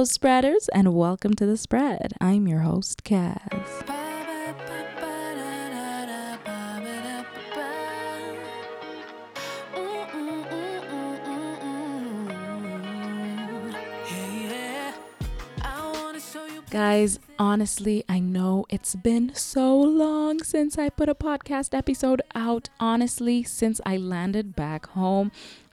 Hello, spreaders, and welcome to the spread. I'm your host, Kaz. Guys, honestly, I know it's been so long since I put a podcast episode out. Honestly, since I landed back home,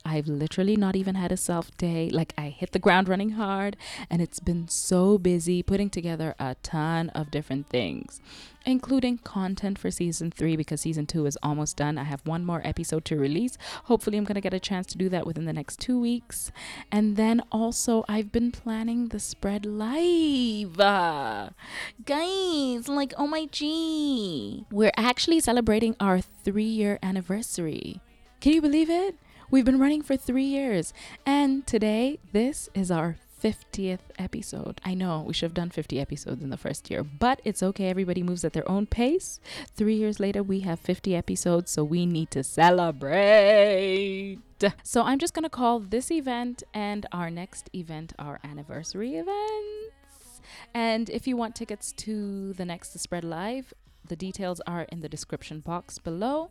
I've literally not even had a self day. Like, I hit the ground running hard, and it's been so busy putting together a ton of different things, including content for season three because season two is almost done. I have one more episode to release. Hopefully, I'm going to get a chance to do that within the next two weeks. And then also, I've been planning the spread live. Uh, guys, like, oh my G. We're actually celebrating our three year anniversary. Can you believe it? We've been running for three years, and today, this is our 50th episode. I know we should have done 50 episodes in the first year, but it's okay. Everybody moves at their own pace. Three years later, we have 50 episodes, so we need to celebrate. So I'm just going to call this event and our next event our anniversary events. And if you want tickets to the next The Spread Live, the details are in the description box below.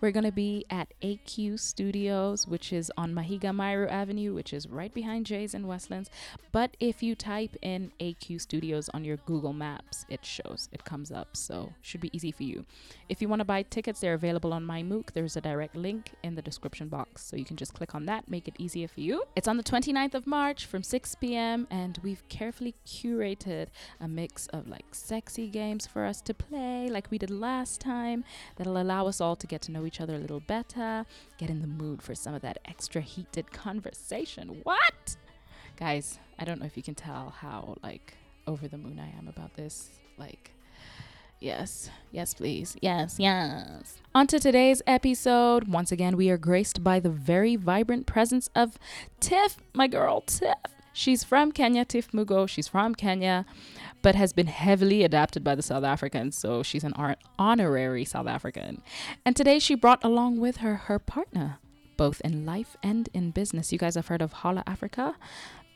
We're going to be at AQ Studios, which is on Mahiga Mairu Avenue, which is right behind J's in Westlands. But if you type in AQ Studios on your Google Maps, it shows, it comes up. So should be easy for you. If you want to buy tickets, they're available on MyMook. There's a direct link in the description box. So you can just click on that, make it easier for you. It's on the 29th of March from 6 p.m. And we've carefully curated a mix of like sexy games for us to play, like we did last time, that'll allow us all to get to know each other a little better, get in the mood for some of that extra heated conversation. What? Guys, I don't know if you can tell how like over the moon I am about this. Like Yes, yes, please. Yes, yes. On to today's episode. Once again, we are graced by the very vibrant presence of Tiff, my girl, Tiff. She's from Kenya, Tiff Mugo. She's from Kenya, but has been heavily adapted by the South Africans. So she's an honorary South African. And today she brought along with her her partner, both in life and in business. You guys have heard of HOLAAfrica?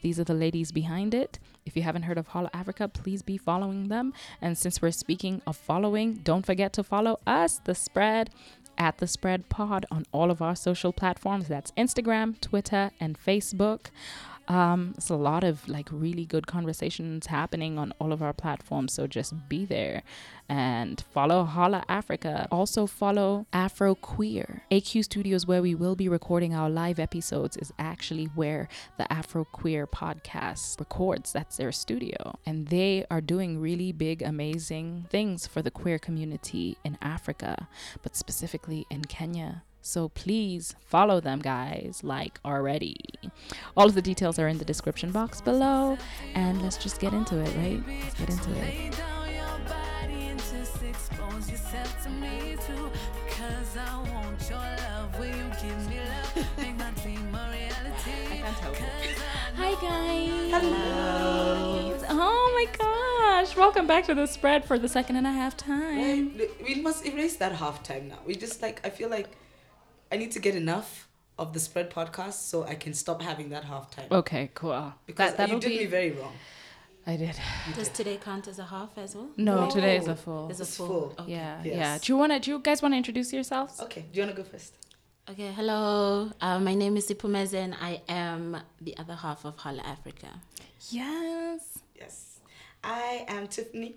These are the ladies behind it. If you haven't heard of HOLAAfrica, please be following them. And since we're speaking of following, don't forget to follow us, The Spread, at The Spread Pod on all of our social platforms. That's Instagram, Twitter, and Facebook. Um, it's a lot of like really good conversations happening on all of our platforms. So just be there and follow HOLAAfrica. Also follow Afro Queer. AQ Studios, where we will be recording our live episodes, is actually where the Afro Queer podcast records. That's their studio. And they are doing really big, amazing things for the queer community in Africa, but specifically in Kenya. So please follow them, guys, like already. All of the details are in the description box below. And let's just get into it, right? Let's get into it. Hi guys. Hello. Oh my gosh. Welcome back to the spread for the second and a half time. Right? We must erase that half time now. We just like I feel like I need to get enough of the spread podcast so I can stop having that half time. Okay, cool. Because that, you that'll did be, me very wrong. I did. You Does did. today count as a half as well? No, No. today is a full. Is a full. full. Okay. Yeah, Yes. yeah. Do you wanna? Do you guys wanna introduce yourselves? Okay, do you wanna go first? Okay, hello. Uh, my name is Siphumeze and I am the other half of HOLAAfrica. Yes. Yes. I am Tiffany.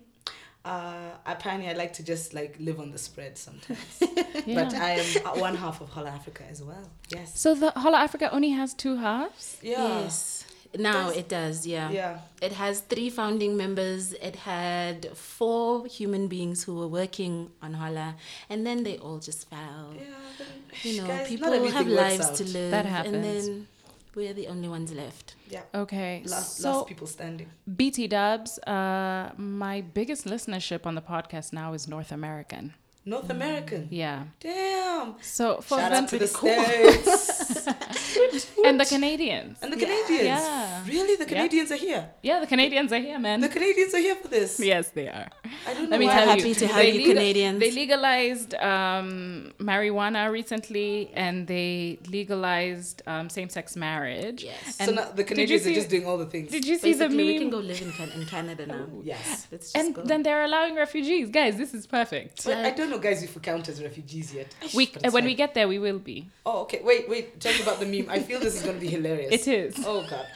Uh, apparently, I like to just like live on the spread sometimes. Yeah. But I am one half of HOLAAfrica as well. Yes. so the HOLAAfrica only has two halves. Yeah. Yes. Now Does- it does, yeah. Yeah. It has three founding members. It had four human beings who were working on Holla, and then they all just fell. Yeah. then- You know, guys, people have lives out. to live, That and happens. then we're the only ones left. Yeah. Okay. Last, so last people standing. BT Dubs, uh, my biggest listenership on the podcast now is North American. North American. Yeah. Damn. So for Shout them out to the cool. States. and the Canadians. And the Canadians. Yeah. Really? The Yeah. Canadians are here. Yeah, the Canadians are here, man. The Canadians are here for this. yes, they are. I don't know Let me why tell happy you, to have they you Canadians. They legalized um, marijuana recently, and they legalized um, same-sex marriage. Yes. And so now the did you Canadians are just doing all the things. Did you see the meme? we can go live in, Can- in Canada now. Yes. Let's just and go. then they're allowing refugees, guys. This is perfect. But I don't know, guys, if we count as refugees yet. We But uh, when we get there, we will be. Oh, okay. Wait, wait. Tell me about the meme. I feel this is going to be hilarious. It is. Oh, God.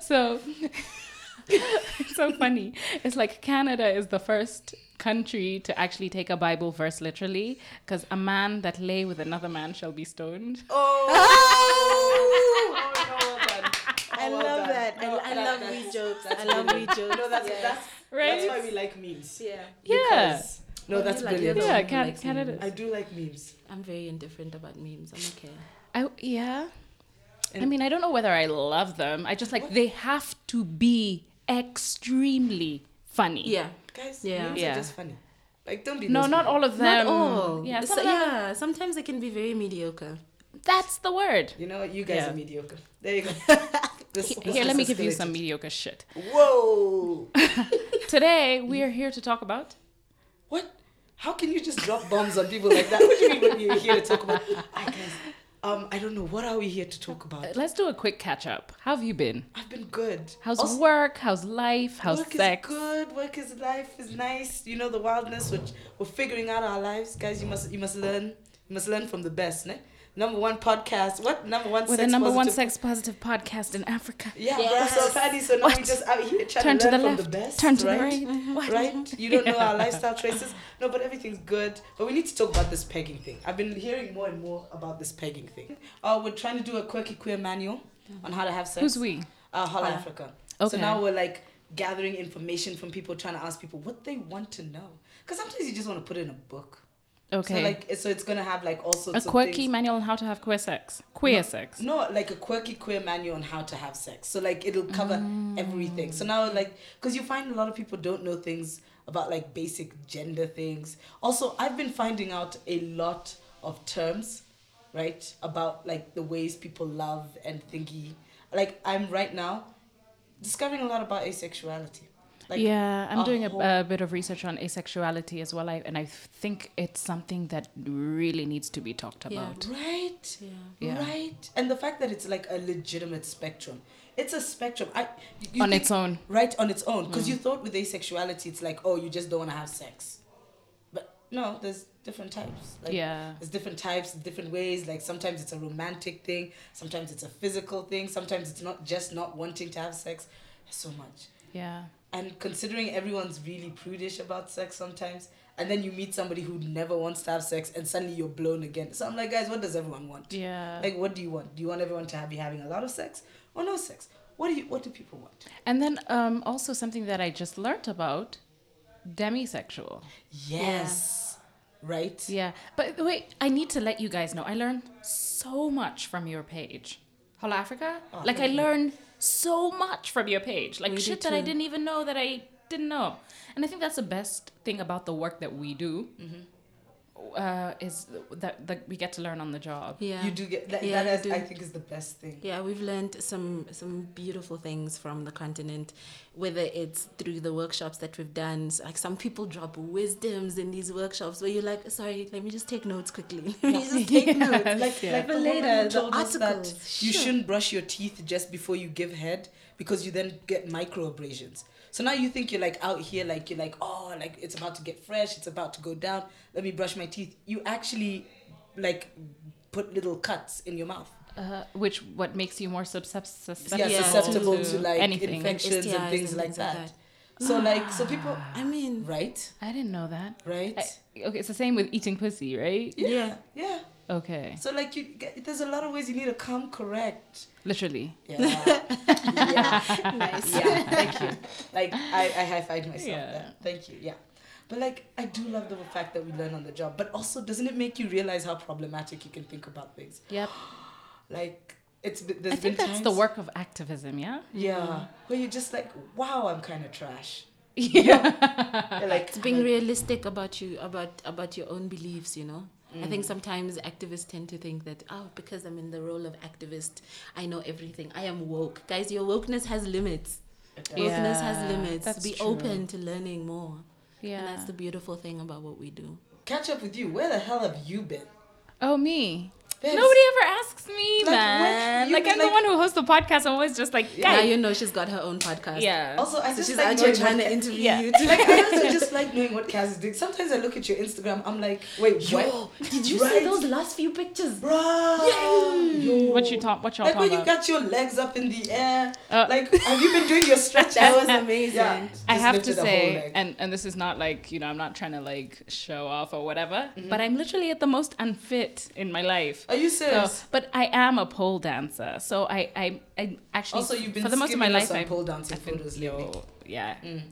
so it's so funny. It's like Canada is the first country to actually take a Bible verse literally, because a man that lay with another man shall be stoned. Oh! oh, no, well. I Oh, well love done. that. I, No, I that- love that's- wee jokes. I love wee jokes. No, that's, yeah. that's, Right? that's why we like memes. yeah. Yeah. Because- No, Oh, that's you like- brilliant. Yeah, one who Can- likes Canada- memes. I do like memes. I'm very indifferent about memes. I'm okay. I, yeah. I mean, I don't know whether I love them. I just like they have to be extremely funny. Yeah. Guys, Yeah. memes Yeah. are just funny. Like, don't be No, not people. all of them. Not all. Yeah, some of them- yeah. Sometimes they can be very mediocre. That's the word. You know? You guys Yeah. are mediocre. There you go. This- this Here, let me give you some mediocre shit. Whoa! Today, we are here to talk about. What? How can you just drop bombs on people like that? What do you mean when you're here to talk about? I guess. Um, I don't know. What are we here to talk about? Let's do a quick catch up. How have you been? I've been good. How's Also, work? How's life? How's work sex? is good. Work is life is nice. You know the wildness. Which we're figuring out our lives, guys. You must you must learn. You must learn from the best. Ne? Number one podcast. What number one? We're the sex number one positive- sex positive podcast in Africa. Yeah, Yes. bro. So funny. So now we What? just out here trying Turn to to learn the from left. the best. Turn to the right? right. right? You don't know our lifestyle choices. No, but everything's good. But we need to talk about this pegging thing. I've been hearing more and more about this pegging thing. Uh, we're trying to do a quirky queer manual on how to have sex. Who's we? Uh, Holla Holla. Africa. Okay. So now we're like gathering information from people, trying to ask people what they want to know. Because sometimes you just want to put it in a book. Okay. So like, so it's gonna have like all sorts a quirky manual on how to have queer sex. Queer No, sex. No, like a quirky queer manual on how to have sex. So like it'll cover ah. everything. So now like because you find a lot of people don't know things about like basic gender things. Also, I've been finding out a lot of terms, right? About like the ways people love and thingy. Like I'm right now discovering a lot about asexuality. Like yeah, I'm doing a, whole- a bit of research on asexuality as well, I, and I think it's something that really needs to be talked Yeah. about. Right. Yeah. Yeah. Right. And the fact that it's like a legitimate spectrum. It's a spectrum. I you- On think- its own. right on its own because mm. you thought with asexuality it's like oh you just don't want to have sex but no there's different types like yeah. there's different types different ways like sometimes it's a romantic thing sometimes it's a physical thing sometimes it's not just not wanting to have sex There's so much Yeah. And considering everyone's really prudish about sex sometimes and then you meet somebody who never wants to have sex and suddenly you're blown again so i'm like guys what does everyone want Yeah. like what do you want do you want everyone to have, be having a lot of sex or no sex what do you what do people want And then um, also something that I just learned about demisexual. Yes. Right? Yeah. But wait, I need to let you guys know. I learned so much from your page. HOLAAfrica? Oh, like I learned so much from your page. Like We shit that I didn't even know that I didn't know. And I think that's the best thing about the work that we do. Mm-hmm. Uh, is that, that we get to learn on the job. Yeah. You do get that, Yeah, that you I think is the best thing. Yeah, we've learned some some beautiful things from the continent, whether it's through the workshops that we've done. So, like some people drop wisdoms in these workshops where you're like, sorry, let me just take notes quickly. let me just take notes. Like, Yeah. like the later, the told us that articles. you shouldn't brush your teeth just before you give head because you then get microabrasions. So now you think you're like out here, like you're like, oh, like it's about to get fresh, it's about to go down. Let me brush my teeth. You actually like put little cuts in your mouth. Uh, which what makes you more suscept- susceptible, Yeah, Yeah, susceptible to to, like anything. infections and things and like things like that. So like, so people, I mean, right, I didn't know that. right, I- okay, it's the same with eating pussy, right? yeah, Yeah. yeah. Okay, So like you, get, there's a lot of ways you need to come correct. literally. Yeah, yeah, nice. yeah. Thank you. Like I, I high five myself. Yeah. there. Thank you. Yeah. But like I do love the fact that we learn on the job. But also, doesn't it make you realize how problematic you can think about things? Yep. Like it's there's I think been that's the work of activism, yeah? Yeah, where you're just like, wow, I'm kind of trash. Yeah. You're like It's being realistic about you about about your own beliefs, you know. I think mm. sometimes activists tend to think that, oh, because I'm in the role of activist, I know everything. I am woke. Guys, your wokeness has limits. Wokeness has limits. that's Be true. open to learning more. Yeah. And that's the beautiful thing about what we do. Catch up with you. Where the hell have you been? oh, me. Babes, Nobody ever asks me, Like, man. when- Like, I'm the one who hosts the podcast. I'm always just like, Now guys. you know she's got her own podcast. Yeah. Also, I So just she's like out here knowing trying to interview Yeah. you. too. Like I also just like knowing what Kaz is doing. Sometimes I look at your Instagram. I'm like, wait, Yo, what? did you Right? see those last few pictures? Bruh. Yo. what you talk? What y'all Like when you got your legs up in the air. Uh, like, have you been doing your stretch? That was amazing. Yeah. I have to lifted a whole say, and and this is not like you know, I'm not trying to like show off or whatever, Mm-hmm. but I'm literally at the most unfit in my life. Are you So, serious? but I am a pole dancer, so I I, I actually also, you've been for the most of my life us on I pole dancing I've been- photos lately. yo, yeah. Mm.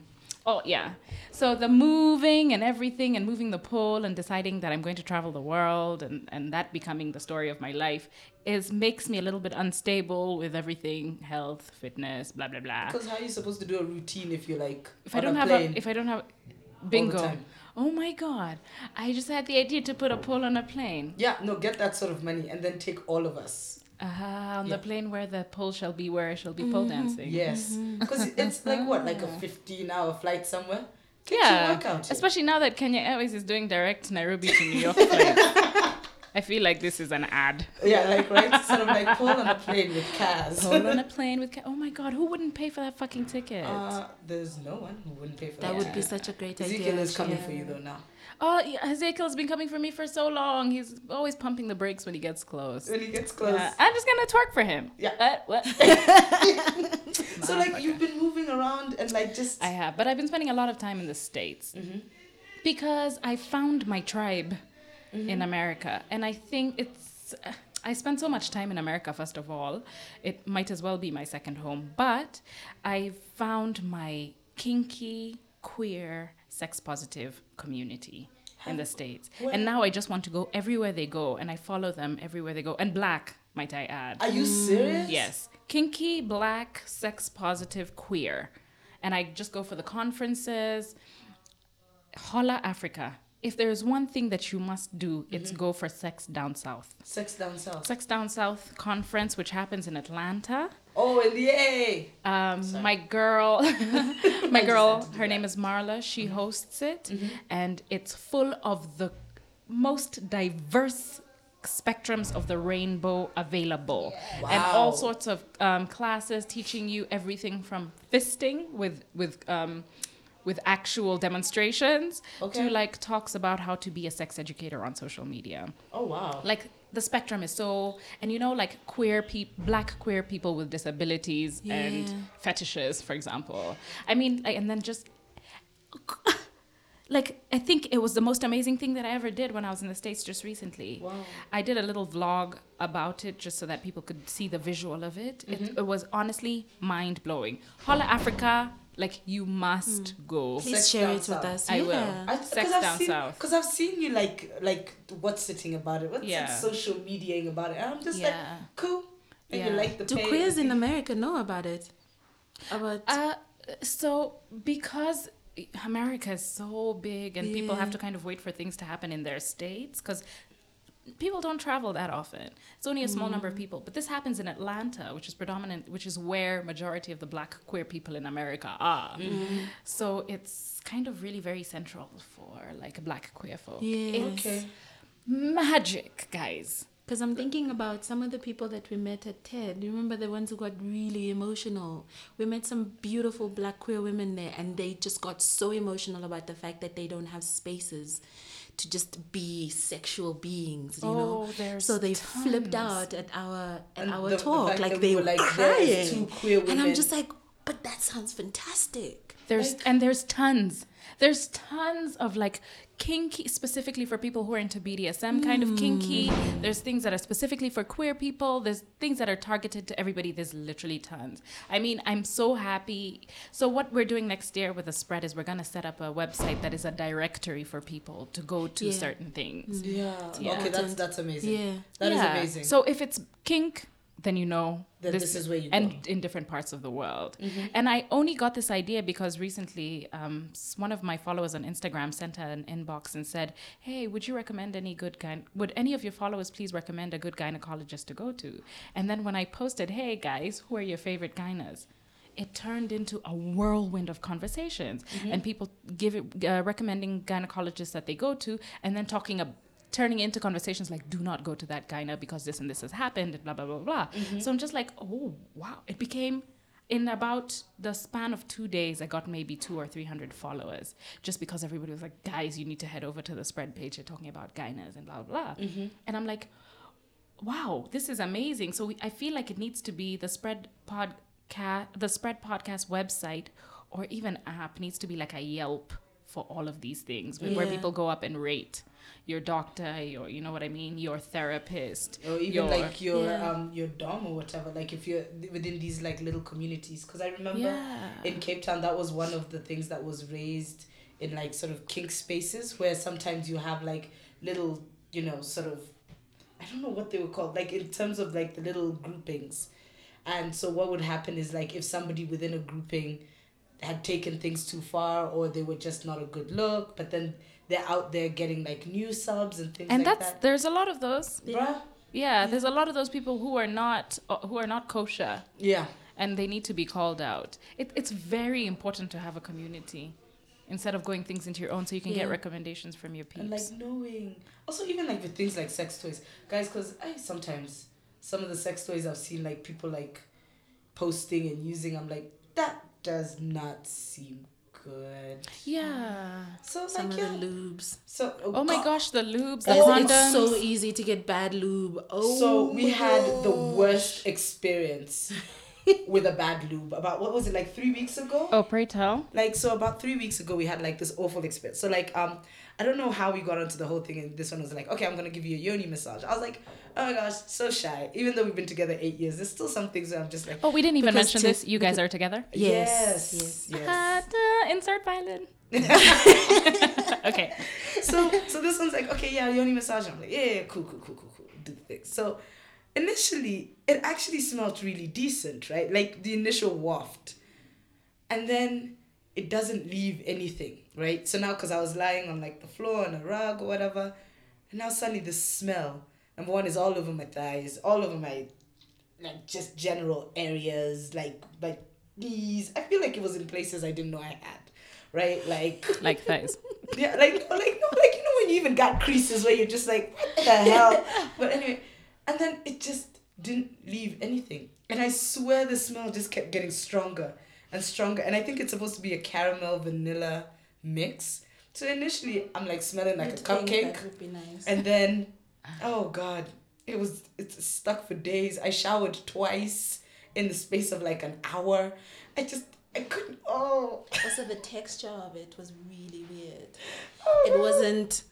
Oh yeah. So the moving and everything and moving the pole and deciding that I'm going to travel the world and, and that becoming the story of my life is makes me a little bit unstable with everything, health, fitness, blah blah blah. Because how are you supposed to do a routine if you're like If I don't have a if I don't have bingo. Time? Oh my god. I just had the idea to put a pole on a plane. Yeah, no, get that sort of money and then take all of us. Uh, on Yeah. the plane where the pole shall be where I shall be pole dancing. Yes, Mm-hmm. because it's like what, like a 15-hour flight somewhere. Get Yeah, workout. Especially now that Kenya Airways is doing direct Nairobi to New York flights. I feel like this is an ad. Yeah, like right, sort of like pull on a plane with Kaz. Pole on a plane with. Ca- oh my god, who wouldn't pay for that fucking ticket? Uh, there's no one who wouldn't pay for that. That would be such a great Ezekiel idea. Ezekiel is coming actually. for you though now. oh, yeah, Ezekiel's been coming for me for so long. He's always pumping the brakes when he gets close. When he gets close. Yeah, I'm just gonna twerk for him. Yeah. Uh, what? So like you've been moving around and like just. I have, but I've been spending a lot of time in the states Mhm. because I found my tribe Mm-hmm. in America, and I think it's. I spent so much time in America. First of all, it might as well be my second home. But I found my kinky, queer, sex positive community in the states, Where- and now I just want to go everywhere they go, and I follow them everywhere they go. And black, might I add? Are you mm. serious? Yes. Kinky, black, sex positive, queer. And I just go for the conferences. HOLAAfrica. If there's one thing that you must do, it's go for Sex Down South. Sex down south. Sex Down South conference, which happens in Atlanta. Oh, in yay! Um, Sorry. my girl, my girl, her name is Marla. She hosts it, and it's full of the most diverse spectrums of the rainbow available, and all sorts of um, classes teaching you everything from fisting with with. Um, with actual demonstrations Okay. to like talks about how to be a sex educator on social media Oh wow. like the spectrum is so and you know like queer people black queer people with disabilities Yeah. and fetishes for example i mean like, and then just like i think it was the most amazing thing that i ever did when i was in the states just recently Wow. i did a little vlog about it just so that people could see the visual of it Mm-hmm. it, it was honestly mind-blowing holla africa like you must go Please Sex share down it with south. us. I will. I, Sex because I've down seen, south. Because I've seen you like like what's sitting about it. What's Yeah. like social mediaing about it. And I'm just Yeah. like cool. And Yeah. you like the Do page. queers in America know about it? About Uh, so because America is so big and people have to kind of wait for things to happen in their states because people don't travel that often. It's only a small number of mm. people, but this happens in Atlanta, which is predominant, which is where majority of the black queer people in America are. Mm. So it's kind of really very central for like black queer folk. Yes. Okay. Magic, guys. Because I'm thinking about some of the people that we met at TED. You remember the ones who got really emotional? We met some beautiful black queer women there, and they just got so emotional about the fact that they don't have spaces to just be sexual beings, you know. Oh, there's So they flipped out at our at And our the- the talk, fact like they we were were like, crying. two queer And I'm just like, but that sounds fantastic. There's Like- and there's tons. There's tons of like kinky specifically for people who are into BDSM kind of kinky. Hmm. There's things that are specifically for queer people. There's things that are targeted to everybody. There's literally tons. I mean, I'm so happy. So what we're doing next year with the spread is we're going to set up a website that is a directory for people to go to Yeah. certain things. Mm. Yeah. Yeah. Okay, that's that's amazing. Yeah. That is Yeah. amazing. So if it's kink, then you know That this is where you and go. Mm-hmm. in different parts of the world. And I only got this idea because recently, um, one of my followers on Instagram sent an inbox and said, "Hey, would you recommend any good gyn? Would any of your followers please recommend a good gynecologist to go to?" And then when I posted, "Hey guys, who are your favorite gynas?" It turned into a whirlwind of conversations, Mm-hmm. and people give it, uh, recommending gynecologists that they go to, and then talking about turning into conversations like do not go to that gyna because this and this has happened and blah blah blah blah. Mm-hmm. so i'm just like oh wow. It became in about the span of two days i got maybe two or three hundred followers just because everybody was like guys you need to head over to the spread page. You're talking about gynas and blah blah blah. Mm-hmm. and i'm like wow this is amazing. So we, i feel like it needs to be the spread podcast the spread podcast website or even app needs to be like a yelp for all of these things where where people go up and rate your doctor your you know what i mean your therapist or even your- like your Yeah. um your dom or whatever like if you're within these like little communities. Because i remember yeah. in cape town that was one of the things that was raised in like sort of kink spaces where sometimes you have like little you know sort of i don't know what they were called like in terms of like the little groupings. And so what would happen is like if somebody within a grouping had taken things too far or they were just not a good look but then they're out there getting like new subs and things like that. and like that's that. there's a lot of those. Bruh. yeah. There's a lot of those people who are not uh, who are not kosher. Yeah. And they need to be called out. It, it's very important to have a community instead of going things into your own so you can get recommendations from your peeps. And like knowing, also even like with things like sex toys, guys. Because I sometimes some of the sex toys I've seen like people like posting and using, I'm like that does not seem good. yeah So it's Some like of yeah. the lubes. So oh my God. gosh the lubes the Guys, condoms it's so easy to get bad lube. Oh, So we my had the worst experience with a bad lube about what was it like three weeks ago? oh pray tell like so about three weeks ago we had like this awful experience so like um i don't know how we got onto the whole thing and this one was like okay i'm gonna give you a yoni massage. I was like oh my gosh so shy. Even though we've been together eight years there's still some things where i'm just like oh we didn't even mention to- this. You guys are together? Yes, yes. Yes. Duh, insert violin. Okay. So so this one's like okay yeah yoni massage. I'm like yeah, yeah cool cool cool cool cool. Do the thing. So initially it actually smelled really decent right? Like the initial waft. And then it doesn't leave anything right? So now because i was lying on like the floor on a rug or whatever and now suddenly the smell number one is all over my thighs all over my like just general areas like like knees. I feel like it was in places i didn't know i had right? Like like thighs. Yeah, like like no, like you know when you even got creases where you're just like, what the hell? But anyway, and then it just didn't leave anything, and I swear the smell just kept getting stronger and stronger, and I think it's supposed to be a caramel vanilla mix. So initially, I'm like smelling like You'd a cupcake, That would be nice. and then, oh god, it was it's stuck for days. I showered twice in the space of like an hour. I just I couldn't. Oh, also, the texture of it was really weird. oh It wasn't.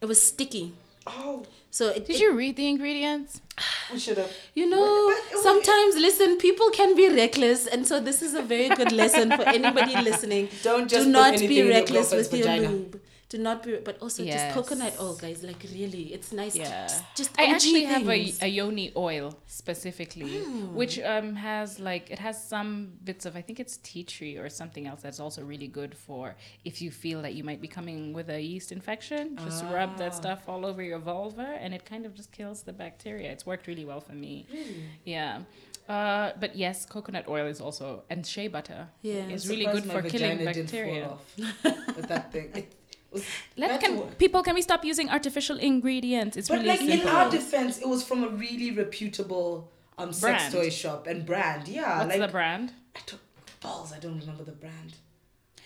It was sticky. Oh, So it, did it- you read the ingredients we should have. You know, But- but- sometimes listen, people can be reckless, and so this is a very good lesson for anybody listening. Don't just Do not be reckless with your vagina. lube. Do not be, but also Yes. just coconut oil, guys. Like really, it's nice. Yeah. To, just I OG actually have a, a yoni oil specifically, Hmm. which um has like it has some bits of I think it's tea tree or something else that's also really good for if you feel that you might be coming with a yeast infection. Just rub Ah. that stuff all over your vulva, and it kind of just kills the bacteria. It's worked really well for me. Really? Yeah. Uh, but yes, coconut oil is also and shea butter Yeah. is really good for killing vagina didn't fall bacteria. off with that thing. It was, Let can what- people can we stop using artificial ingredients? It's but really like in our defense, it was from a really reputable um sex toy shop and brand. Yeah, What's like the brand? I don't balls. I don't remember the brand.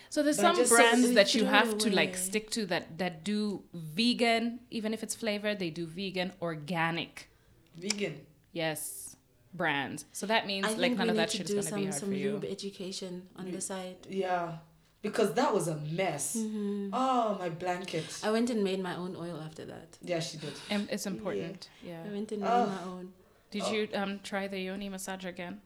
So there's But some brands we that you have to like stick to that that do vegan, even if it's flavored, they do vegan, organic. Vegan. Yes, brands. So that means I like none we of need that to shit's do gonna some be hard some for you. lube education on the side. Yeah, because that was a mess. Mm-hmm. Oh my blanket. I went and made my own oil after that. Yeah, she did. And it's important. Yeah. I went and made Oh. my own. Did you um try the yoni massage again?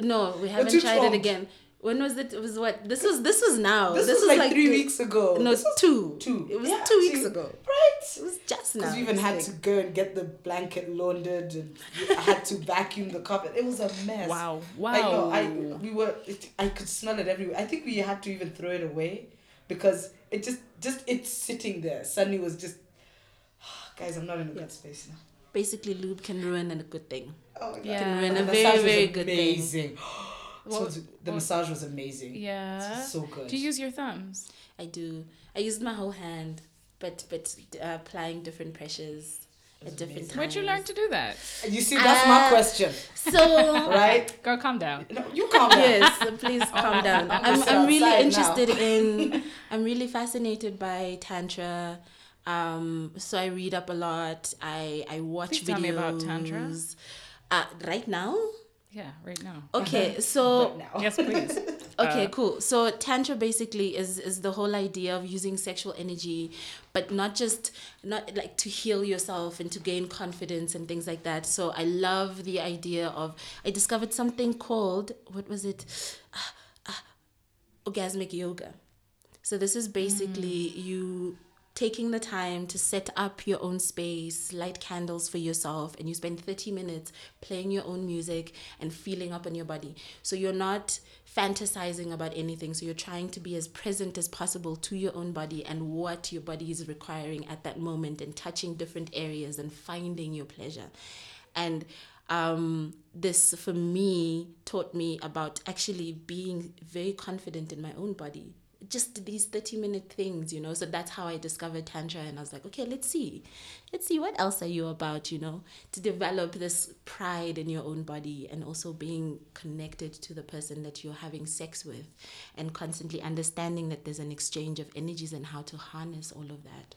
No, we haven't tried strong. it again. When was it? It was what? This was this was now. This, was like, three the- weeks ago. No, This was two. two. It was Yeah, two weeks two. ago. Right. It was just now. Because we even had like- to go and get the blanket laundered and we had to vacuum the carpet. It was a mess. Wow. Wow I know. I we were. It, I could smell it everywhere. I think we had to even throw it away because it just just it's sitting there. Sunny was just. Guys, I'm not in a Yeah. good space now. Basically, lube can ruin a good thing. Oh my god. Yeah. Can ruin a very very good thing. amazing. So What- the what- massage was amazing. Yeah. So good. Do you use your thumbs? I do. I used my whole hand, but but uh, applying different pressures at different amazing. times. Where'd you learn to do that? You see, that's my Uh, question, So right? Girl, calm down. No, you calm down. yes, please calm down. I'm I'm, gonna I'm sit really outside interested in. I'm really fascinated by tantra. Um, so I read up a lot. I I watch Please videos. tell me about tantra. Uh, right now. Yeah, right now. Okay, so Right now. Yes, please. Okay, Uh, cool. So tantra basically is is the whole idea of using sexual energy, but not just not like to heal yourself and to gain confidence and things like that. So I love the idea of I discovered something called what was it? Ah, ah, orgasmic yoga. So this is basically you taking the time to set up your own space, light candles for yourself, and you spend 30 minutes playing your own music and feeling up on your body. So you're not fantasizing about anything. So you're trying to be as present as possible to your own body and what your body is requiring at that moment and touching different areas and finding your pleasure. And um, this for me taught me about actually being very confident in my own body just these 30 minute things you know? So that's how i discovered tantra and i was like okay let's see. Let's see what else are you about you know to develop this pride in your own body and also being connected to the person that you're having sex with and constantly understanding that there's an exchange of energies and how to harness all of that.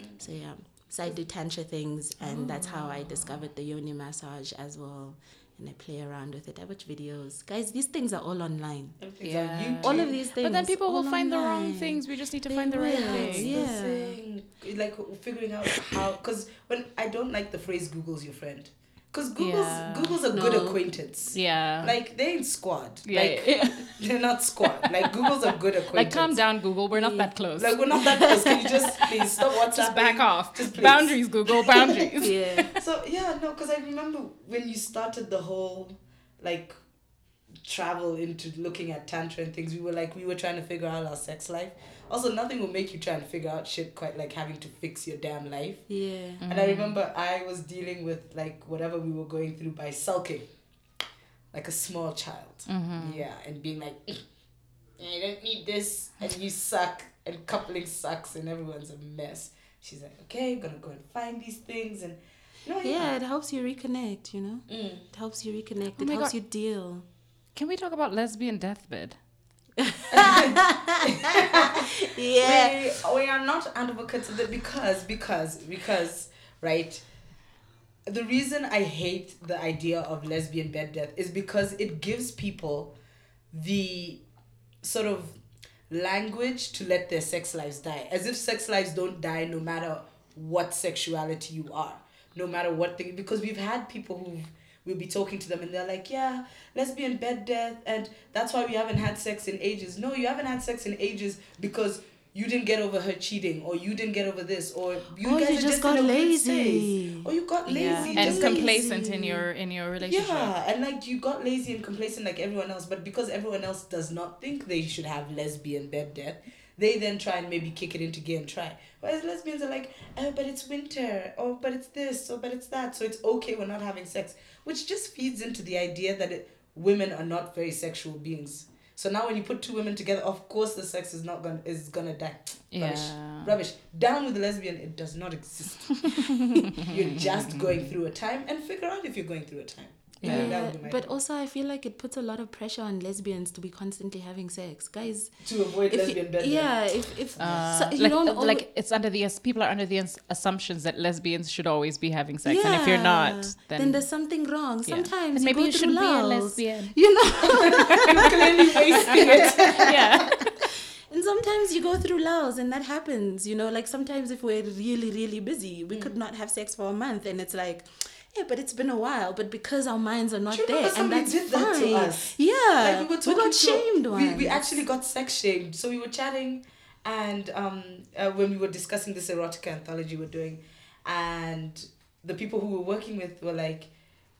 Mm. So yeah. So i do tantra things and that's how i ah. discovered the yoni massage as well and i play around with it i watch videos guys these things are all online Everything's Yeah. on all of these things But then people will all find the wrong things. We just need to They find the right will, That's thing. yeah. Like figuring out how, because when I don't like the phrase "Google's your friend," because Google's Yeah. Google's a good acquaintance. Yeah. Like they ain't squad. yeah. Like yeah. they're not squad. Like Google's a good acquaintance. like, calm down, Google. We're not that close. Like we're not that close. Can you just please stop WhatsApping? just back off. Just please. boundaries, Google. Boundaries. yeah So yeah, no, because I remember when you started the whole like travel into looking at tantra and things, we were like we were trying to figure out our sex life. Also, nothing will make you try and figure out shit quite like having to fix your damn life. yeah And I remember I was dealing with like whatever we were going through by sulking, like a small child. Yeah, and being like, "Mm, I don't need this, and you suck, and coupling sucks, and everyone's a mess. She's like, okay, I'm gonna go and find these things, and no, yeah it helps you reconnect you know Mm. it helps you reconnect Oh it my helps God. you deal Can we talk about lesbian deathbed? Yeah. We, we are not advocates of it because because because right? The reason i hate the idea of lesbian bed death is because it gives people the sort of language to let their sex lives die. As if sex lives don't die no matter what sexuality you are no matter what thing because we've had people who we'll be talking to them and they're like yeah lesbian bed death and that's why we haven't had sex in ages no you haven't had sex in ages because you didn't get over her cheating or you didn't get over this or you oh, Or guys you are just got lazy. or oh, you got lazy yeah. And like- complacent in your in your relationship. yeah, and like you got lazy and complacent like everyone else, but because everyone else does not think they should have lesbian bed death, they then try and maybe kick it into gear and try. Whereas lesbians are like, oh, but it's winter, oh, but it's this, or but it's that, so it's okay we're not having sex, which just feeds into the idea that it, women are not very sexual beings. So now when you put two women together, of course the sex is not gonna is gonna die. Rubbish. Yeah. Rubbish. Down with the lesbian, it does not exist. You're just going through a time and figure out if you're going through a time. Yeah. Yeah, would be my but advice. also I feel like it puts a lot of pressure on lesbians to be constantly having sex, guys. to avoid If lesbian you, bed. yeah, if if Uh, so, you like, don't alwa- like it's under the as- people are under the assumptions that lesbians should always be having sex, and if you're not, Yeah, then, there's something wrong. Yeah. Sometimes Then you maybe go you through shouldn't be a lesbian. You know, You're clearly wasting it. yeah. and sometimes you go through lulls, and that happens. You know, like sometimes if we're really really busy, we Mm. could not have sex for a month, and it's like, yeah, but it's been a while. But because our minds are not there, and that's did fine. that to us? Yeah, like we were we got to- shamed we, we actually got sex shamed so we were chatting and um uh, when we were discussing this erotica anthology we're doing and the people who we're working with were like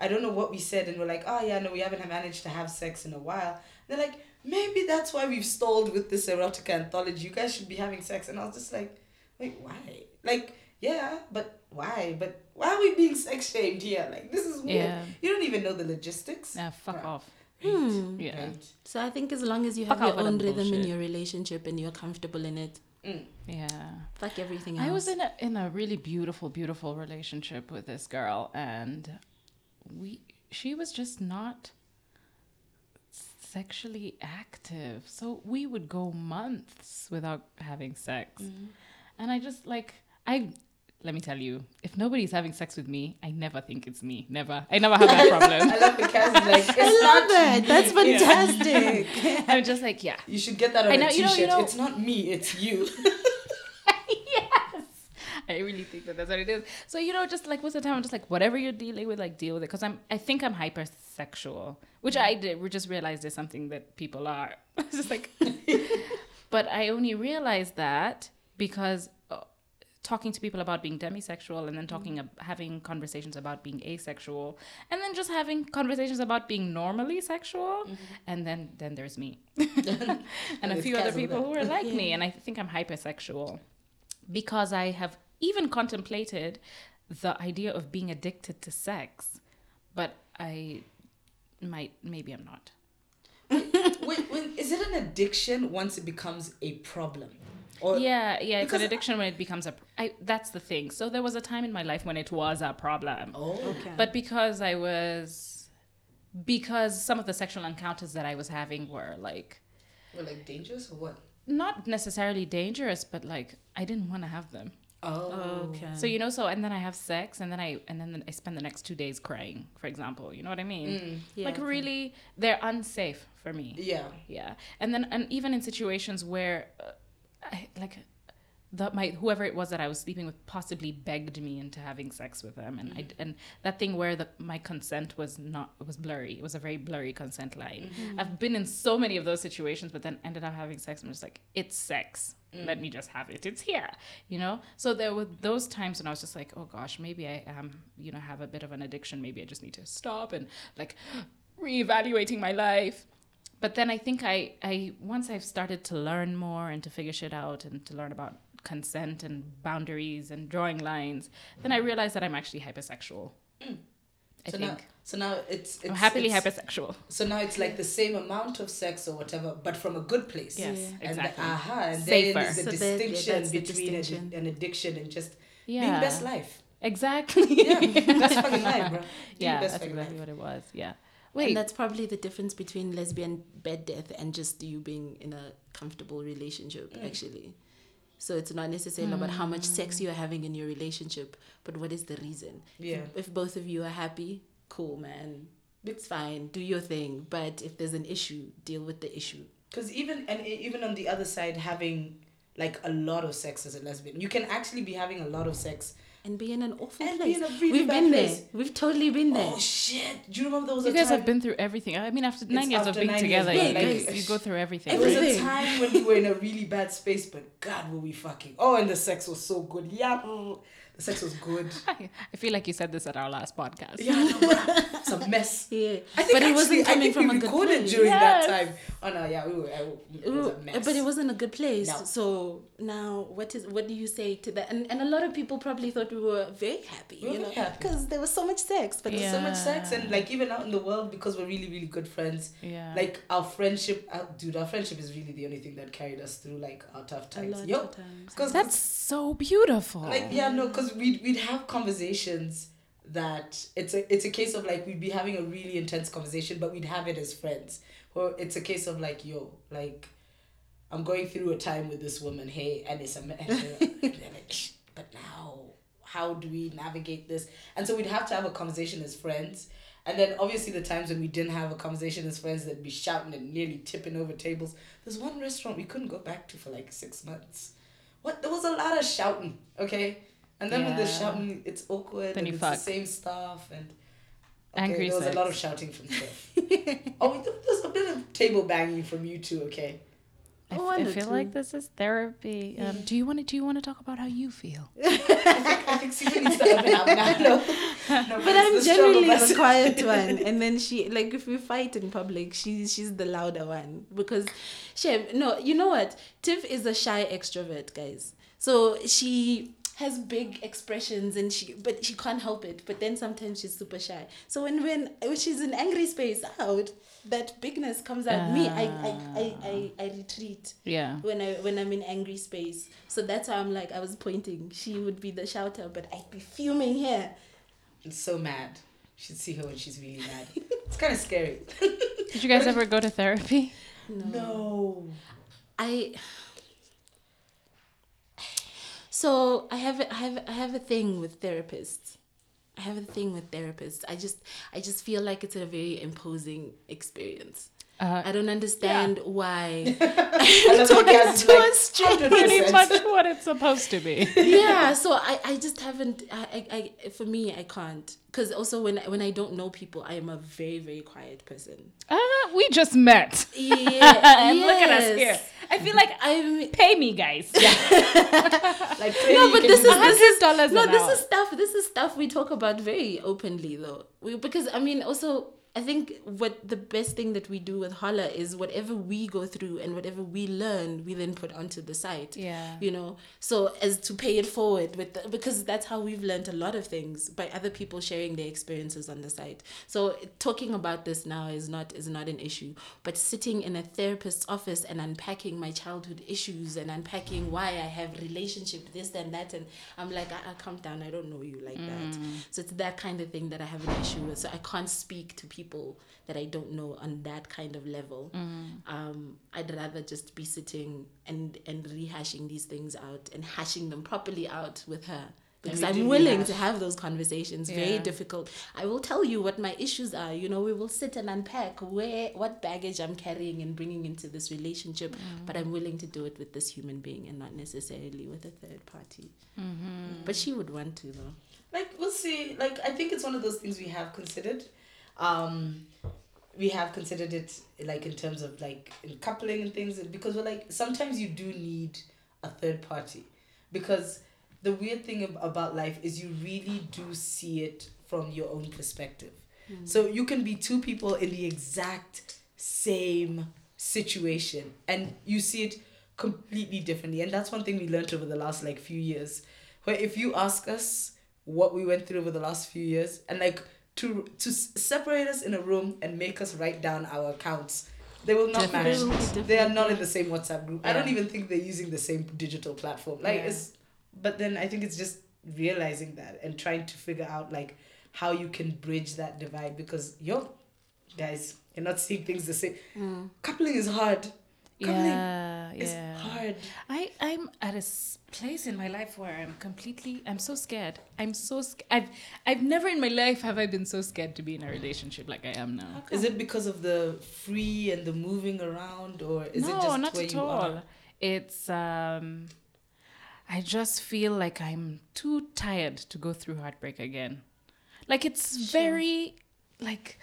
i don't know what we said and we're like oh yeah no we haven't managed to have sex in a while they're like maybe that's why we've stalled with this erotica anthology you guys should be having sex and i was just like wait why like yeah but why but why are we being sex shamed here like this is weird Yeah. you don't even know the logistics Yeah, fuck Right. off. Hmm. Yeah. Right. So I think as long as you Fuck have off your with own the rhythm in your relationship and you're comfortable in it, Mm. Yeah. fuck everything else. I was in a in a really beautiful, beautiful relationship with this girl, and we she was just not sexually active. So we would go months without having sex, and I just like I. Let me tell you, if nobody's having sex with me, I never think it's me. Never. I never have that problem. I love the cast. Like, it's I love not that. me. That's Yeah. fantastic. I'm just like, yeah. You should get that on I a know, you know, t-shirt. you know- It's not me, it's you. yes. I really think that that's what it is. So you know, just like most of the time, I'm just like, whatever you're dealing with, like deal with it. Because I'm, I think I'm hypersexual, which I did. We just realized is something that people are. it's just like, but I only realized that because talking to people about being demisexual, and then mm-hmm. talking, ab- having conversations about being asexual, and then just having conversations about being normally sexual, mm-hmm. and then then there's me, and a few other people who are like me, and I think I'm hypersexual because I have even contemplated the idea of being addicted to sex, but I might maybe I'm not. wait, wait, is it an addiction once it becomes a problem? Or yeah, yeah, it's an because- addiction when it becomes a. I, that's the thing. So there was a time in my life when it was a problem, Oh. Okay. but because I was, because some of the sexual encounters that I was having were like Or like dangerous or what? not necessarily dangerous, but like I didn't want to have them. Oh. okay. So you know, so and then I have sex, and then I and then I spend the next two days crying, for example. You know what I mean? Mm. Yeah, like okay. really, they're unsafe for me. Yeah. Yeah, and then and even in situations where, uh, I, like, the my whoever it was that I was sleeping with possibly begged me into having sex with them, and I mm. and that thing where the my consent was not was blurry. It was a very blurry consent line. Mm-hmm. I've been in so many of those situations, but then ended up having sex. and I'm just like, it's sex. Mm. Let me just have it. It's here, you know. So there were those times when I was just like, oh gosh, maybe I am, you know, have a bit of an addiction. Maybe I just need to stop and like reevaluating my life but then I think I, I once I've started to learn more and to figure shit out and to learn about consent and boundaries and drawing lines, then I realized that I'm actually hypersexual. I so think now, so now it's, it's I'm happily it's, hypersexual. So now it's like the same amount of sex or whatever, but from a good place. Yes, Yeah. And exactly. aha, and Safer. then there's a So there- yeah, distinction that's the between a- distinction. an addiction and just yeah, being best life. exactly. Yeah, that's fucking life, bro. Do yeah, best that's exactly life. what it was. Yeah. And that's probably the difference between lesbian bed death and just you being in a comfortable relationship, Mm. actually. So it's not necessarily about how much sex you're having in your relationship, but what is the reason? Yeah. If both of you are happy, cool, man. It's fine. Do your thing. But if there's an issue, deal with the issue. Because even and even on the other side, having like a lot of sex as a lesbian, you can actually be having a lot of sex. And be in an awful And be place. in a really We've bad been place. there. We've totally been there. Oh shit! Do you remember there was you a guys time? have been through everything. I mean, after nine It's years of being nine years, together, yeah, you, like, guys. you go through everything. There was right? a time when we were in a really bad space, but God, were we fucking? Oh, and the sex was so good. Yeah, the sex was good. I feel like you said this at our last podcast. Yeah, no, it's a mess. Yeah. I think but it wasn't I coming from we a good recorded place. during Yes. that time. Oh no, yeah, we were. It was a mess. But it wasn't a good place. No. So now, what is what do you say to that? And and a lot of people probably thought we were very happy, We you know, because there was so much sex. But Yeah. so much sex and like even out in the world because we're really really good friends. Yeah. Like our friendship, uh, dude, our friendship is really the only thing that carried us through like our tough times. a lot Yo, of times. because That's so beautiful. like yeah no because we'd, we'd have conversations that it's a it's a case of like we'd be having a really intense conversation but we'd have it as friends. Or it's a case of like yo like i'm going through a time with this woman hey and it's a but now how do we navigate this? And so we'd have to have a conversation as friends. And then obviously the times when we didn't have a conversation as friends that'd be shouting and nearly tipping over tables. There's one restaurant we couldn't go back to for like six months. What there was a lot of shouting okay And then when they're shouting, it's awkward. Then and you it's fuck. the same stuff and. Okay, Angry there was a lot of shouting from Steph. oh, there's a bit of table banging from you too. Okay. I, Oh, f- I I know feel too. like this is therapy. Um, do you want to? Do you want to talk about how you feel? I think Stephen needs to open up now. No, no, But I'm the generally bus. the quiet one, and then she like if we fight in public, she's she's the louder one because she no, you know what? Tiff is a shy extrovert, guys. So she has big expressions and she but she can't help it. But then sometimes she's super shy. So when when when she's in angry space out, that bigness comes out. Me, I I, I I I retreat Yeah. when I when I'm in angry space. So that's how I'm like I was pointing. She would be the shouter, but I'd be fuming here. I'm so mad. You should see her when she's really mad. It's kind of scary. Did you guys ever go to therapy? No. I so I have a, I have I have a thing with therapists. I have a thing with therapists. I just I just feel like it's a very imposing experience. Uh, I don't understand why I talking to like, a stranger. pretty much what it's supposed to be. yeah so I, I just haven't I, I, for me i can't because also when when i don't know people i am a very very quiet person Uh, we just met. yeah and look at us here. I feel like i'm pay me, guys. Yeah. Like, no but this is this is $100 no this hour. is stuff this is stuff we talk about very openly though we, because i mean also I think what the best thing that we do with Holla is whatever we go through and whatever we learn, we then put onto the site. Yeah. You know, so as to pay it forward with the, because that's how we've learned a lot of things by other people sharing their experiences on the site. So talking about this now is not is not an issue, but sitting in a therapist's office and unpacking my childhood issues and unpacking why I have relationship this and that and I'm like, I, I calm down, I don't know you like that. Mm. So it's that kind of thing that I have an issue with. So I can't speak to people that I don't know on that kind of level. Um, I'd rather just be sitting and and rehashing these things out and hashing them properly out with her. Because I'm willing rehash. to have those conversations. Very difficult. I will tell you what my issues are. You know, we will sit and unpack where what baggage I'm carrying and bringing into this relationship. But I'm willing to do it with this human being and not necessarily with a third party. But she would want to though. like we'll see like i think it's one of those things we have considered um we have considered it like in terms of like in coupling and things because we're like sometimes you do need a third party. Because the weird thing about life is you really do see it from your own perspective. So you can be two people in the exact same situation and you see it completely differently. And that's one thing we learned over the last like few years where if you ask us what we went through over the last few years and like to to separate us in a room and make us write down our accounts. They will not match. They are not in the same whatsapp group. I don't even think they're using the same digital platform. Like Yeah. it's but then i think it's just realizing that and trying to figure out like how you can bridge that divide because yo guys you're not seeing things the same. Coupling is hard Yeah, is yeah. hard I I'm at a place in my life where I'm completely I'm so scared. I'm so sc- I've I've never in my life have I been so scared to be in a relationship like I am now. Is it because of the free and the moving around, or is no, it just not where at you all. are? It's um I just feel like I'm too tired to go through heartbreak again. Like it's very like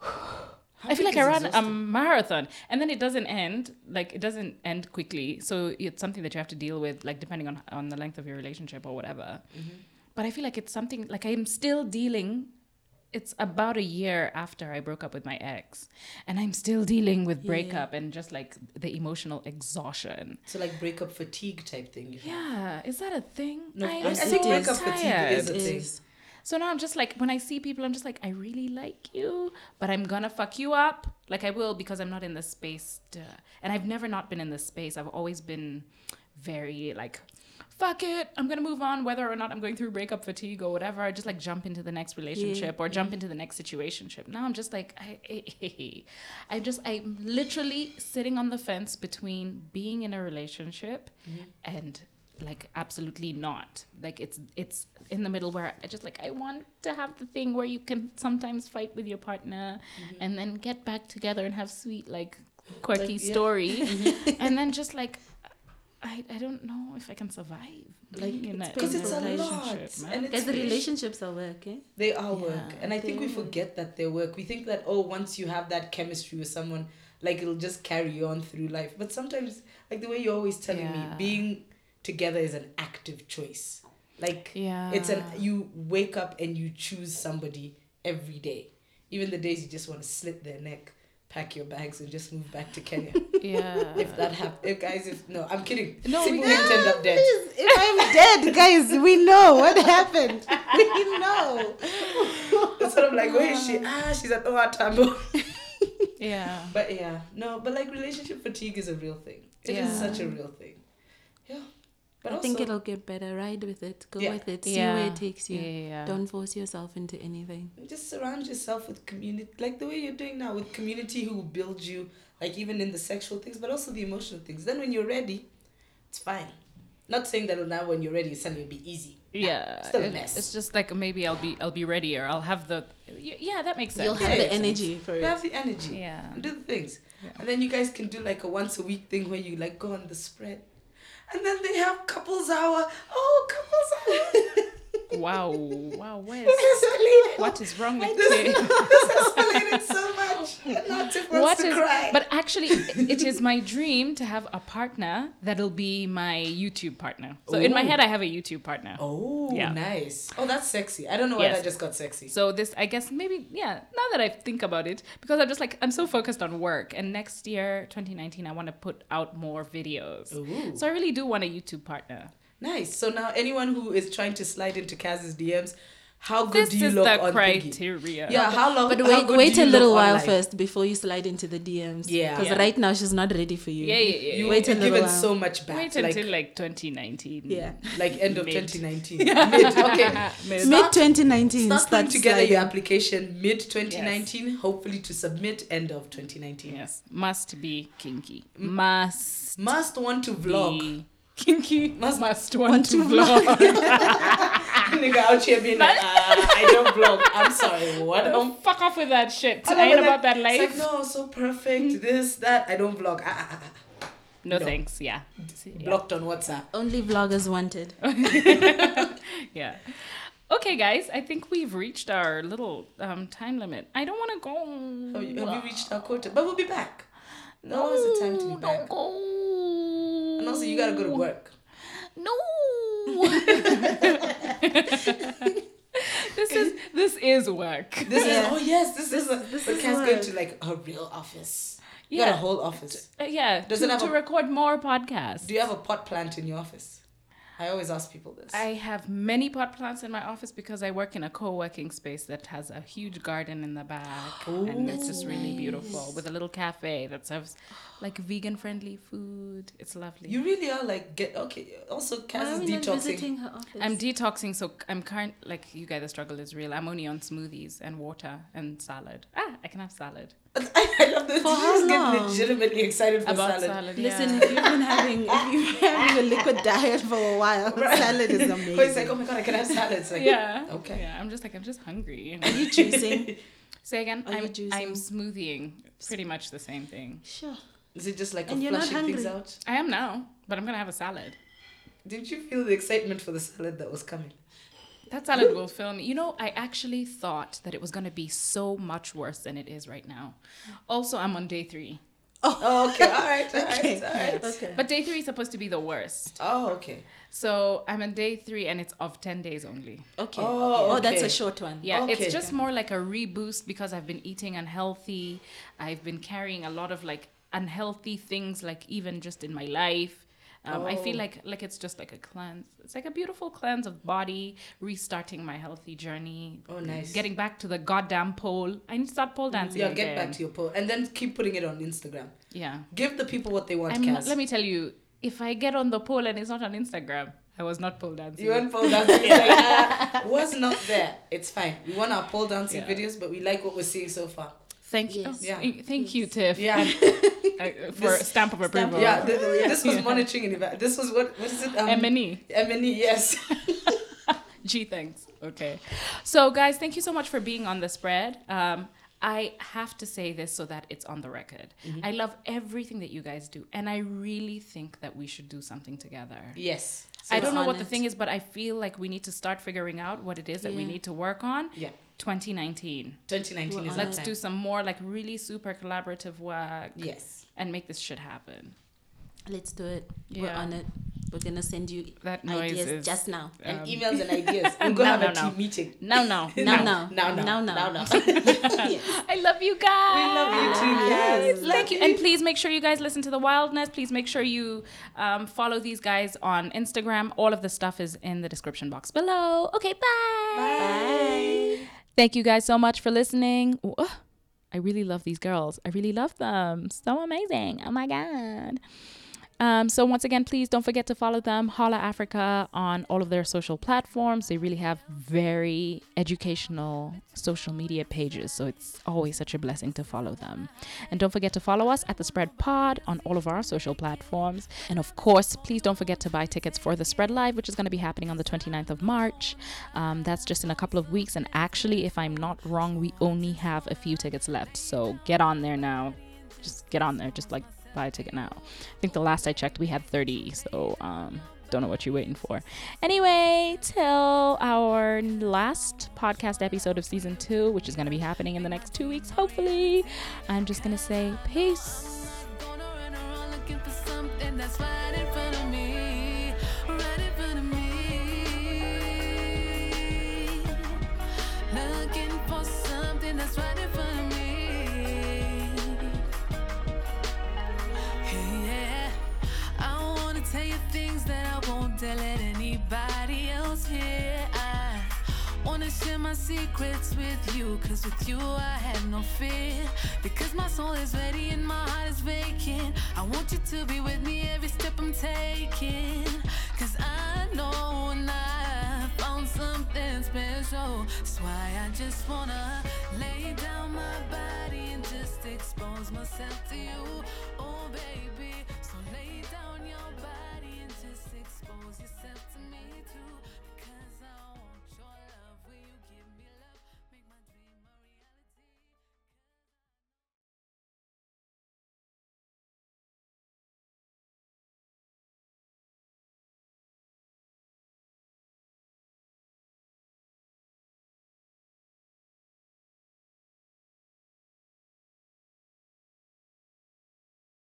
I feel like I ran is a marathon and then it doesn't end. Like it doesn't end quickly. So it's something that you have to deal with, like depending on on the length of your relationship or whatever. Mm-hmm. But I feel like it's something like I'm still dealing. It's about a year after I broke up with my ex, and I'm still dealing with breakup and just like the emotional exhaustion. So like breakup fatigue type thing. you think? Yeah, is that a thing? No, I I am think so breakup fatigue is tired. a thing. Is- So now I'm just like, when I see people, I'm just like, I really like you, but I'm gonna fuck you up. Like I will because I'm not in the space. To, and I've never not been in this space. I've always been very like, fuck it, I'm gonna move on, whether or not I'm going through breakup fatigue or whatever. I just like jump into the next relationship or jump into the next situationship. Now I'm just like, I, I'm just, I'm literally sitting on the fence between being in a relationship mm-hmm. and like absolutely not like it's it's in the middle where i just like i want to have the thing where you can sometimes fight with your partner mm-hmm. and then get back together and have sweet like quirky Like, yeah. story mm-hmm. and then just like I, I don't know if I can survive. Like, being in it's a, Because it's a a lot, man. and the relationships are work, eh? They are work. And I think we forget that they work. We think that, oh, once you have that chemistry with someone, like it'll just carry you on through life. But sometimes, like the way you're always telling Yeah. me, being together is an active choice. Like, yeah. it's an, you wake up and you choose somebody every day. Even the days you just want to slit their neck, pack your bags, and just move back to Kenya. yeah. if that happens. Guys, if, no, I'm kidding. No, we can't. end up dead. If I'm dead, guys, we know what happened. We know. It's sort of like, where is she? Ah, she's at Oatambo. yeah. But yeah, no, but like relationship fatigue is a real thing. It is Yeah. such a real thing. Yeah. But I also, think it'll get better. Ride with it. Go Yeah. with it. See yeah. where it takes you. Yeah, yeah. Don't force yourself into anything. just surround yourself with community, like the way you're doing now, with community who will build you, like even in the sexual things, but also the emotional things. Then when you're ready, it's fine. Not saying that now when you're ready, suddenly it'll be easy. yeah. still a mess. It's just like maybe I'll be I'll be ready or I'll have the y- yeah that makes sense. You'll Yeah, have the yeah. energy for it. You have the energy. yeah. And do the things. Yeah. And then you guys can do like a once a week thing where you like go on the spread. And then they have couples hour. Oh, couples hour. Wow. Wow. Escalated. what is wrong with This, you? so much. And now Tiff wants to is? cry. But actually, it is my dream to have a partner that'll be my YouTube partner. So in my head, I have a YouTube partner. oh, Yeah. nice. Oh, that's sexy. I don't know why Yes. that just got sexy. So this, I guess, maybe yeah. Now that I think about it, because I'm just like I'm so focused on work, and next year, 2019, I want to put out more videos. Ooh. So I really do want a YouTube partner. Nice. So now anyone who is trying to slide into Kaz's DMs, how good This do you is look the on Piggy? criteria. Yeah, how long? But wait, wait a little while online? first before you slide into the DMs. Yeah. Because Yeah. right now she's not ready for you. Yeah, yeah, yeah. You Wait a you've little given while. so much back. Wait like, until like 2019. Yeah. like end of Mid. 2019. Mid. Okay. Mid. Mid 2019. Start Start putting together sliding. your application mid 2019, hopefully to submit end of 2019. Yes, must be kinky. Must Must want to vlog. Be kinky. Must- Must, want, to, vlog. Nigga out here being like, uh, I don't vlog. I'm sorry. What? Um, Fuck off with that shit. I I, ain't but about that It's life. like, no, so perfect. This, that. I don't vlog. Ah, ah, ah. no, no. thanks. Yeah. Yeah. Blocked on WhatsApp. Only vloggers wanted. yeah. Okay, guys. I think we've reached our little um, time limit. I don't want to go. Have you, have you reached our quota? But we'll be back. Now is the time to be back. Don't go. And also, you gotta go to work. No. this is this is work. This Yeah. is oh yes, this, is a, this the is cat's going to like a real office. You got a Yeah. whole office. Uh, yeah. Does to, it have to a- record more podcasts. Do you have a pot plant in your office? I always ask people this. I have many pot plants in my office because I work in a co-working space that has a huge garden in the back, and it's just really beautiful with a little cafe that serves like vegan-friendly food. It's lovely. you really are like get okay. Also, Why Kaz are is we detoxing. visiting her office? I'm detoxing, so I'm current like you guys. The struggle is real. I'm only on smoothies and water and salad. Ah, I can have salad. I love this. For you how just get long? legitimately excited for About salad. salad. Listen, yeah. if you've been having if you've been having a liquid diet for a while, salad is But it's like, oh my god, I can have salad. It's like, yeah. Okay. Yeah, I'm just like I'm just hungry. Are you juicing? Say again. Are you I'm juicing? I'm smoothieing. Pretty much the same thing. Sure. Is it just like And a you're not flushing things out? I am now, but I'm gonna have a salad. Did you feel the excitement for the salad that was coming? That salad will fill me. You know, I actually thought that it was going to be so much worse than it is right now. Also, I'm on day three. Oh, okay. All right. All right. Okay. All right. Okay. But day three is supposed to be the worst. Oh, okay. So I'm on day three and it's of 10 days only. Okay. Oh, Oh, that's a short one. Yeah, Okay. it's just more like a reboost because I've been eating unhealthy. I've been carrying a lot of like unhealthy things, like even just in my life. Um, I feel Oh. like like it's just like a cleanse. It's like a beautiful cleanse of body, restarting my healthy journey. Oh, nice. Getting back to the goddamn pole. I need to start pole dancing. Yeah, get again. back to your pole, and then keep putting it on Instagram. Yeah. Give the people what they want, I'm Kaz. let me tell you, if I get on the pole and it's not on Instagram, I was not pole dancing. You weren't pole dancing? Uh, was not there. It's fine. We want our pole dancing Yeah. videos, but we like what we're seeing so far. Thank you. Yes. Yeah. Thank- Thank you, Tiff. Yeah, uh, for This- stamp of approval. yeah. th- th- this was Yeah. monitoring and eva- This was what? What is it? Um, M&E. M&E, yes. G thanks. Okay. So guys, thank you so much for being on the spread. Um, I have to say this so that it's on the record. Mm-hmm. I love everything that you guys do, and I really think that we should do something together. Yes. I don't know on what the thing is, but I feel like we need to start figuring out what it is that we need to work on. Yeah. 2019. 2019 We're is Let's do some more like really super collaborative work Yes. and make this shit happen. Let's do it. We're on it. We're gonna send you That ideas is just now. And Um, emails and ideas. We'll go no, have no, a team no. meeting. No, no, Now, no. now, Now, now. now, Now, now. Yes. I love you guys. We love you too, guys. Thank you. And please make sure you guys listen to the wildness. Please make sure you um, follow these guys on Instagram. All of the stuff is in the description box below. Okay, bye. Bye. Thank you guys so much for listening. I really love these girls. I really love them. So amazing. Oh my God. Um, so once again, please don't forget to follow them, HOLAAfrica, on all of their social platforms. They really have very educational social media pages, so it's always such a blessing to follow them. And don't forget to follow us at the Spread Pod on all of our social platforms. And of course, please don't forget to buy tickets for the Spread Live, which is going to be happening on the 29th of March. Um, that's just in a couple of weeks. And actually, if I'm not wrong, we only have a few tickets left. So get on there now. Just get on there. Just like buy a ticket now. I think the last I checked, we had 30. So, um, don't know what you're waiting for. Anyway, till our last podcast episode of season two, which is going to be happening in the next two weeks, hopefully, I'm just going to say peace. share my secrets with you. Cause with you I have no fear. Because my soul is ready and my heart is vacant. I want you to be with me every step I'm taking. Cause I know when I found something special. That's why I just wanna lay down my body and just expose myself to you. Oh baby, so lay down your body.